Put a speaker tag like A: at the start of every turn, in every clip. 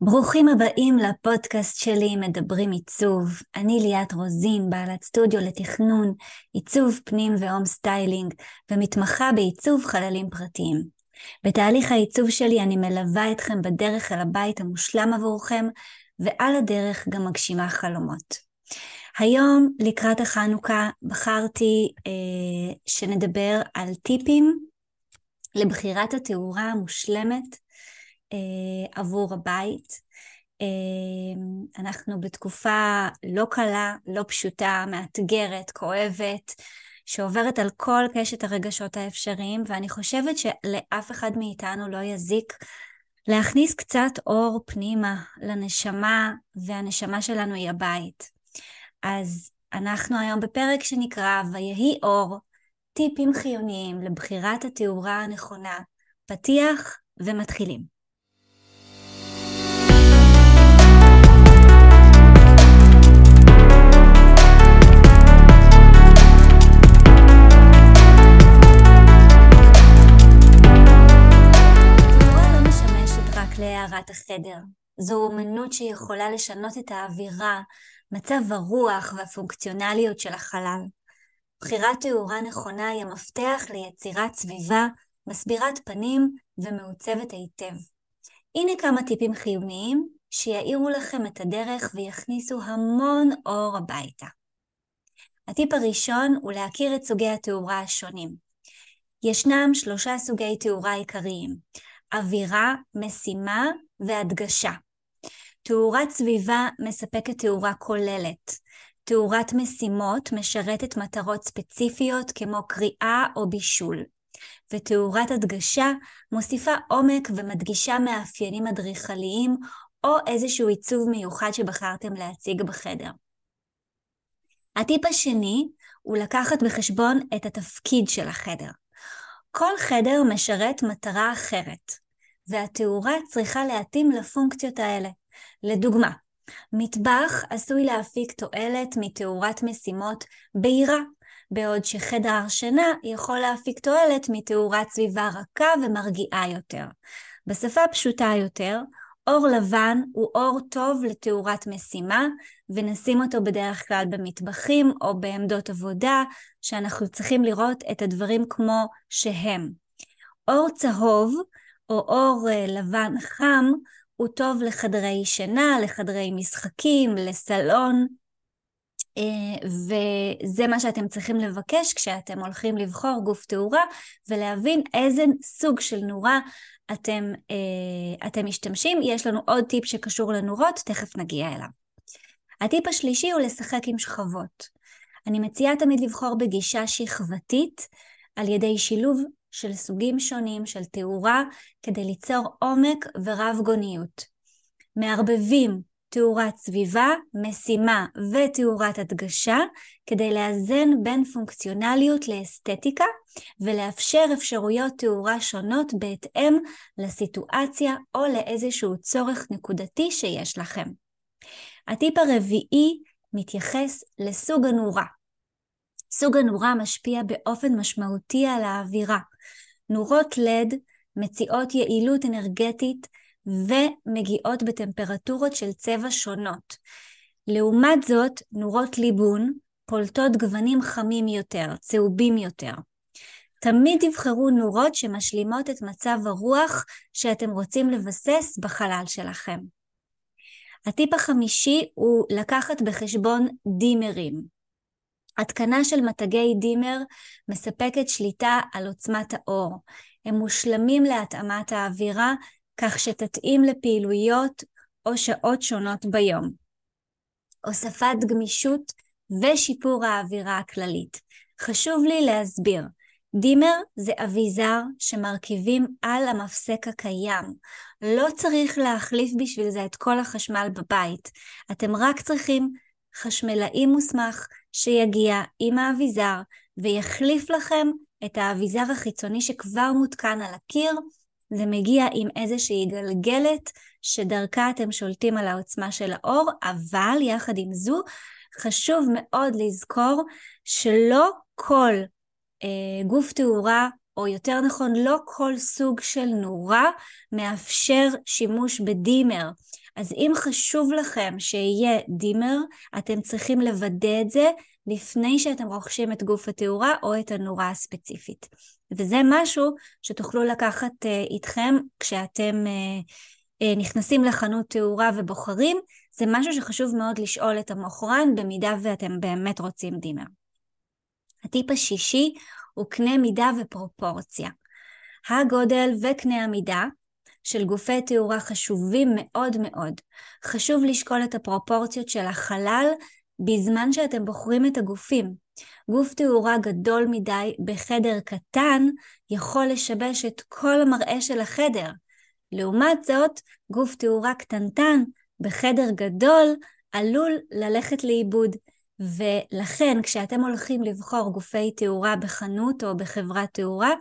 A: ברוכים הבאים לפודקאסט שלי מדברים עיצוב. אני ליאת רוזין, בעלת סטודיו לתכנון, עיצוב פנים ו home styling, ומתמחה בעיצוב חללים פרטיים. בתהליך העיצוב שלי אני מלווה אתכם בדרך אל הבית המושלם עבורכם, ועל הדרך גם מגשימה חלומות. היום, לקראת החנוכה, בחרתי אה, שנדבר על טיפים לבחירת התאורה המושלמת אה, עבור הבית. אה, אנחנו בתקופה לא קלה, לא פשוטה, מאתגרת, כואבת, שעוברת על כל קשת הרגשות האפשריים, ואני חושבת שלאף אחד מאיתנו לא יזיק להכניס קצת אור פנימה לנשמה, והנשמה שלנו היא הבית. אז אנחנו היום בפרק שנקרא ויהי אור, טיפים חיוניים לבחירת התאורה הנכונה, פתיח ומתחילים. להארת החדר. זו אומנות שיכולה לשנות את האווירה, מצב הרוח והפונקציונליות של החלל. בחירת תאורה נכונה היא המפתח ליצירת סביבה מסבירת פנים ומעוצבת היטב. הנה כמה טיפים חיוניים שיאירו לכם את הדרך ויכניסו המון אור הביתה. הטיפ הראשון הוא להכיר את סוגי התאורה השונים. ישנם שלושה סוגי תאורה עיקריים, אווירה, משימה והדגשה. תאורת סביבה מספקת תאורה כוללת. תאורת משימות משרתת מטרות ספציפיות כמו קריאה או בישול. ותאורת הדגשה מוסיפה עומק ומדגישה מאפיינים אדריכליים או איזשהו עיצוב מיוחד שבחרתם להציג בחדר. הטיפ השני הוא לקחת בחשבון את התפקיד של החדר. כל חדר משרת מטרה אחרת, והתאורה צריכה להתאים לפונקציות האלה. לדוגמה, מטבח עשוי להפיק תועלת מתאורת משימות בהירה, בעוד שחדר הרשנה יכול להפיק תועלת מתאורת סביבה רכה ומרגיעה יותר. בשפה פשוטה יותר, אור לבן הוא אור טוב לתאורת משימה, ונשים אותו בדרך כלל במטבחים או בעמדות עבודה, שאנחנו צריכים לראות את הדברים כמו שהם. אור צהוב או אור אה, לבן חם הוא טוב לחדרי שינה, לחדרי משחקים, לסלון, אה, וזה מה שאתם צריכים לבקש כשאתם הולכים לבחור גוף תאורה ולהבין איזה סוג של נורה אתם, אה, אתם משתמשים. יש לנו עוד טיפ שקשור לנורות, תכף נגיע אליו. הטיפ השלישי הוא לשחק עם שכבות. אני מציעה תמיד לבחור בגישה שכבתית על ידי שילוב של סוגים שונים של תאורה כדי ליצור עומק ורב גוניות. מערבבים תאורת סביבה, משימה ותאורת הדגשה כדי לאזן בין פונקציונליות לאסתטיקה ולאפשר אפשרויות תאורה שונות בהתאם לסיטואציה או לאיזשהו צורך נקודתי שיש לכם. הטיפ הרביעי מתייחס לסוג הנורה. סוג הנורה משפיע באופן משמעותי על האווירה. נורות לד מציעות יעילות אנרגטית ומגיעות בטמפרטורות של צבע שונות. לעומת זאת, נורות ליבון פולטות גוונים חמים יותר, צהובים יותר. תמיד תבחרו נורות שמשלימות את מצב הרוח שאתם רוצים לבסס בחלל שלכם. הטיפ החמישי הוא לקחת בחשבון דימרים. התקנה של מתגי דימר מספקת שליטה על עוצמת האור. הם מושלמים להתאמת האווירה, כך שתתאים לפעילויות או שעות שונות ביום. הוספת גמישות ושיפור האווירה הכללית. חשוב לי להסביר, דימר זה אביזר שמרכיבים על המפסק הקיים. לא צריך להחליף בשביל זה את כל החשמל בבית. אתם רק צריכים חשמלאי מוסמך שיגיע עם האביזר ויחליף לכם את האביזר החיצוני שכבר מותקן על הקיר. זה מגיע עם איזושהי גלגלת שדרכה אתם שולטים על העוצמה של האור, אבל יחד עם זו חשוב מאוד לזכור שלא כל גוף תאורה, או יותר נכון לא כל סוג של נורה מאפשר שימוש בדימר. אז אם חשוב לכם שיהיה דימר, אתם צריכים לוודא את זה לפני שאתם רוכשים את גוף התאורה או את הנורה הספציפית. וזה משהו שתוכלו לקחת uh, איתכם כשאתם uh, uh, נכנסים לחנות תאורה ובוחרים, זה משהו שחשוב מאוד לשאול את המוכרן במידה ואתם באמת רוצים דימר. הטיפ השישי הוא קנה מידה ופרופורציה. הגודל וקנה המידה של גופי תאורה חשובים מאוד מאוד. חשוב לשקול את הפרופורציות של החלל בזמן שאתם בוחרים את הגופים. גוף תאורה גדול מדי בחדר קטן יכול לשבש את כל המראה של החדר. לעומת זאת, גוף תאורה קטנטן בחדר גדול עלול ללכת לאיבוד. ולכן כשאתם הולכים לבחור גופי תאורה בחנות או בחברת תאורה,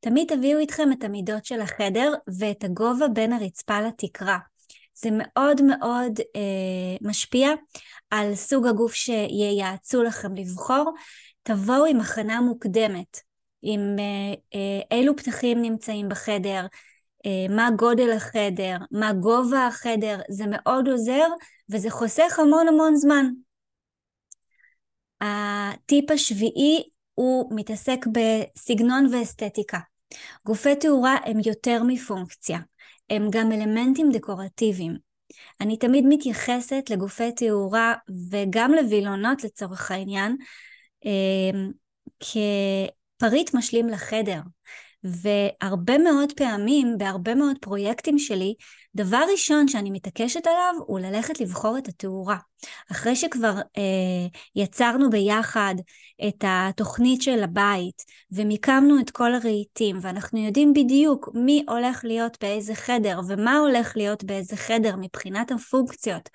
A: תמיד תביאו איתכם את המידות של החדר ואת הגובה בין הרצפה לתקרה. זה מאוד מאוד אה, משפיע על סוג הגוף שייעצו לכם לבחור. תבואו עם הכנה מוקדמת, עם אה, אה, אילו פתחים נמצאים בחדר, אה, מה גודל החדר, מה גובה החדר, זה מאוד עוזר וזה חוסך המון המון זמן. הטיפ השביעי הוא מתעסק בסגנון ואסתטיקה. גופי תאורה הם יותר מפונקציה, הם גם אלמנטים דקורטיביים. אני תמיד מתייחסת לגופי תאורה וגם לווילונות לצורך העניין אה, כפריט משלים לחדר. והרבה מאוד פעמים, בהרבה מאוד פרויקטים שלי, דבר ראשון שאני מתעקשת עליו הוא ללכת לבחור את התאורה. אחרי שכבר אה, יצרנו ביחד את התוכנית של הבית ומיקמנו את כל הרהיטים ואנחנו יודעים בדיוק מי הולך להיות באיזה חדר ומה הולך להיות באיזה חדר מבחינת הפונקציות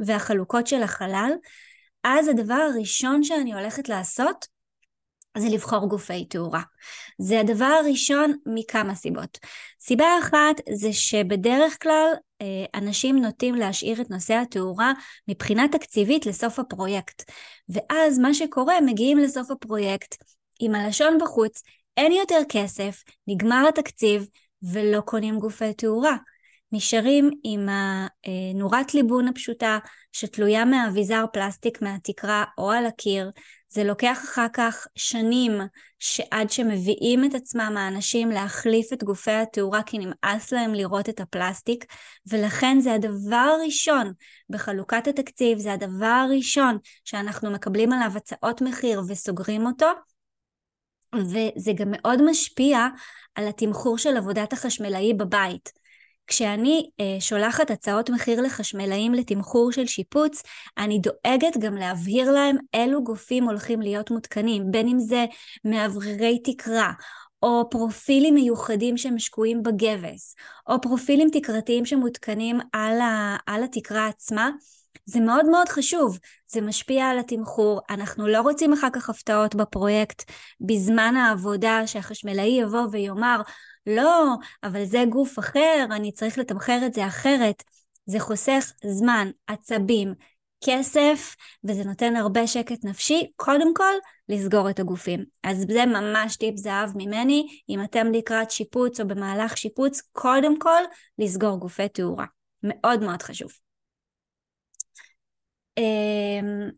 A: והחלוקות של החלל, אז הדבר הראשון שאני הולכת לעשות זה לבחור גופי תאורה. זה הדבר הראשון מכמה סיבות. סיבה אחת זה שבדרך כלל אה, אנשים נוטים להשאיר את נושא התאורה מבחינה תקציבית לסוף הפרויקט. ואז מה שקורה, מגיעים לסוף הפרויקט עם הלשון בחוץ, אין יותר כסף, נגמר התקציב ולא קונים גופי תאורה. נשארים עם הנורת ליבון הפשוטה שתלויה מאביזר פלסטיק מהתקרה או על הקיר, זה לוקח אחר כך שנים שעד שמביאים את עצמם האנשים להחליף את גופי התאורה כי נמאס להם לראות את הפלסטיק. ולכן זה הדבר הראשון בחלוקת התקציב, זה הדבר הראשון שאנחנו מקבלים עליו הצעות מחיר וסוגרים אותו. וזה גם מאוד משפיע על התמחור של עבודת החשמלאי בבית. כשאני אה, שולחת הצעות מחיר לחשמלאים לתמחור של שיפוץ, אני דואגת גם להבהיר להם אילו גופים הולכים להיות מותקנים, בין אם זה מאווררי תקרה, או פרופילים מיוחדים שהם שקועים בגבס, או פרופילים תקרתיים שמותקנים על, ה, על התקרה עצמה. זה מאוד מאוד חשוב, זה משפיע על התמחור, אנחנו לא רוצים אחר כך הפתעות בפרויקט בזמן העבודה שהחשמלאי יבוא ויאמר לא, אבל זה גוף אחר, אני צריך לתמחר את זה אחרת. זה חוסך זמן, עצבים, כסף, וזה נותן הרבה שקט נפשי, קודם כל לסגור את הגופים. אז זה ממש טיפ זהב ממני, אם אתם לקראת שיפוץ או במהלך שיפוץ, קודם כל לסגור גופי תאורה. מאוד מאוד חשוב. אמ,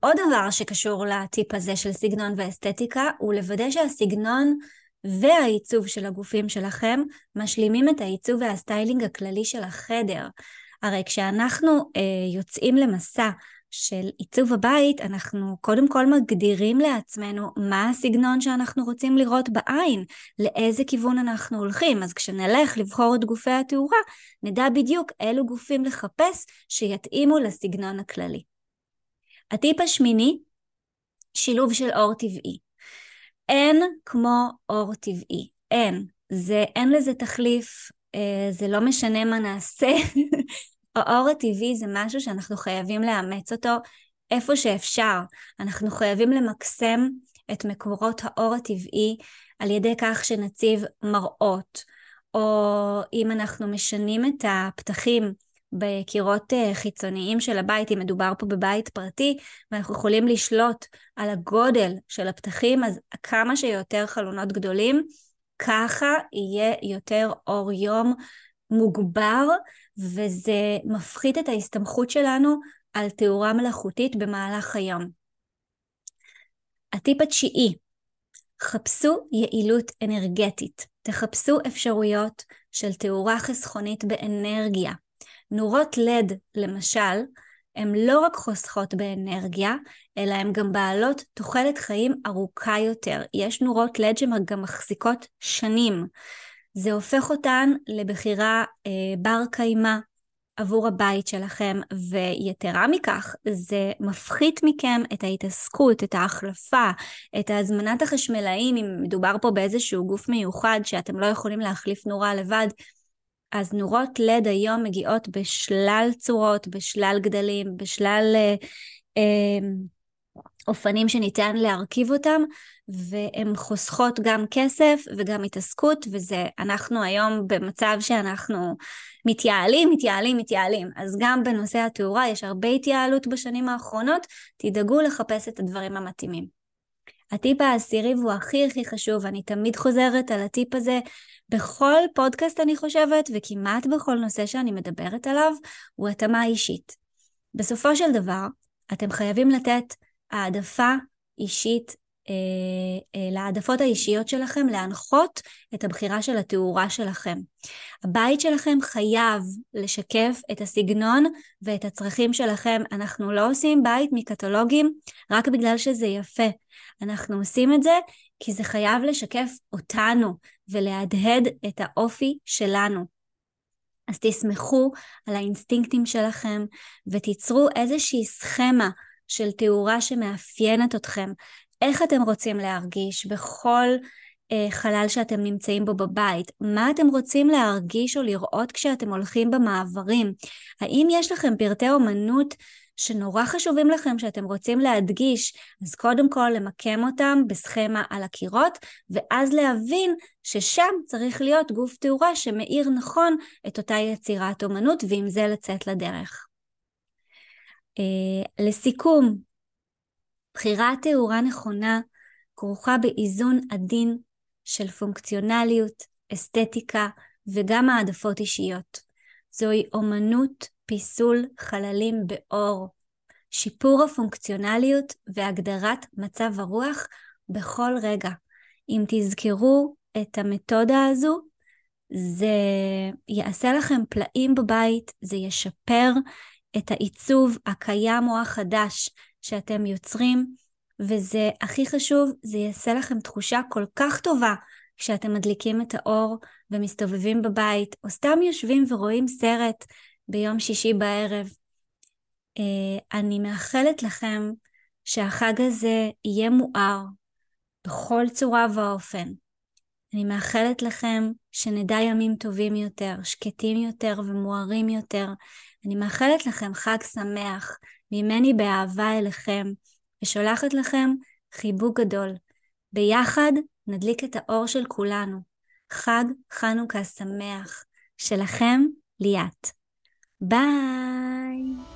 A: עוד דבר שקשור לטיפ הזה של סגנון ואסתטיקה, הוא לוודא שהסגנון והעיצוב של הגופים שלכם משלימים את העיצוב וה styling הכללי של החדר. הרי כשאנחנו אה, יוצאים למסע של עיצוב הבית, אנחנו קודם כל מגדירים לעצמנו מה הסגנון שאנחנו רוצים לראות בעין, לאיזה כיוון אנחנו הולכים. אז כשנלך לבחור את גופי התאורה, נדע בדיוק אילו גופים לחפש שיתאימו לסגנון הכללי. הטיפ השמיני, שילוב של אור טבעי. אין כמו אור טבעי, אין. זה, אין לזה תחליף, אה, זה לא משנה מה נעשה. האור הטבעי זה משהו שאנחנו חייבים לאמץ אותו איפה שאפשר. אנחנו חייבים למקסם את מקורות האור הטבעי על ידי כך שנציב מראות, או אם אנחנו משנים את הפתחים בקירות אה, חיצוניים של הבית, אם מדובר פה בבית פרטי, ואנחנו יכולים לשלוט על הגודל של הפתחים, אז כמה שיותר חלונות גדולים, ככה יהיה יותר אור יום מוגבר, וזה מפחית את ההסתמכות שלנו על תאורה מלאכותית במהלך היום. הטיפ התשיעי, חפשו יעילות אנרגטית. תחפשו אפשרויות של תאורה חסכונית באנרגיה. נורות לד, למשל, הן לא רק חוסכות באנרגיה, אלא הן גם בעלות תוחלת חיים ארוכה יותר. יש נורות לד שגם מחזיקות שנים. זה הופך אותן לבחירה אה, בר קיימא עבור הבית שלכם, ויתרה מכך, זה מפחית מכם את ההתעסקות, את ההחלפה, את הזמנת החשמלאים, אם מדובר פה באיזשהו גוף מיוחד שאתם לא יכולים להחליף נורה לבד, אז נורות לד היום מגיעות בשלל צורות, בשלל גדלים, בשלל אה, אה, אופנים שניתן להרכיב אותם, והן חוסכות גם כסף וגם התעסקות, וזה, אנחנו היום במצב שאנחנו מתייעלים, מתייעלים, מתייעלים. אז גם בנושא התאורה יש הרבה התייעלות בשנים האחרונות, תדאגו לחפש את הדברים המתאימים. הטיפ העשירי והוא הכי הכי חשוב, אני תמיד חוזרת על הטיפ הזה בכל פודקאסט אני חושבת, וכמעט בכל נושא שאני מדברת עליו, הוא התאמה אישית. בסופו של דבר, אתם חייבים לתת העדפה אישית להעדפות האישיות שלכם, להנחות את הבחירה של התאורה שלכם. הבית שלכם חייב לשקף את הסגנון ואת הצרכים שלכם. אנחנו לא עושים בית מקטלוגים רק בגלל שזה יפה. אנחנו עושים את זה כי זה חייב לשקף אותנו ולהדהד את האופי שלנו. אז תסמכו על האינסטינקטים שלכם ותיצרו איזושהי סכמה של תאורה שמאפיינת אתכם, איך אתם רוצים להרגיש בכל אה, חלל שאתם נמצאים בו בבית, מה אתם רוצים להרגיש או לראות כשאתם הולכים במעברים, האם יש לכם פרטי אומנות שנורא חשובים לכם שאתם רוצים להדגיש, אז קודם כל למקם אותם בסכמה על הקירות, ואז להבין ששם צריך להיות גוף תאורה שמאיר נכון את אותה יצירת אומנות, ועם זה לצאת לדרך. Uh, לסיכום, בחירת תאורה נכונה כרוכה באיזון עדין של פונקציונליות, אסתטיקה וגם העדפות אישיות. זוהי אומנות פיסול חללים באור, שיפור הפונקציונליות והגדרת מצב הרוח בכל רגע. אם תזכרו את המתודה הזו, זה יעשה לכם פלאים בבית, זה ישפר את העיצוב הקיים או החדש שאתם יוצרים, וזה הכי חשוב, זה יעשה לכם תחושה כל כך טובה כשאתם מדליקים את האור ומסתובבים בבית, או סתם יושבים ורואים סרט ביום שישי בערב. אה, אני מאחלת לכם שהחג הזה יהיה מואר בכל צורה ואופן. אני מאחלת לכם שנדע ימים טובים יותר, שקטים יותר ומוארים יותר. אני מאחלת לכם חג שמח, ממני באהבה אליכם, ושולחת לכם חיבוק גדול. ביחד נדליק את האור של כולנו. חג חנוכה שמח. שלכם, ליאת. ביי!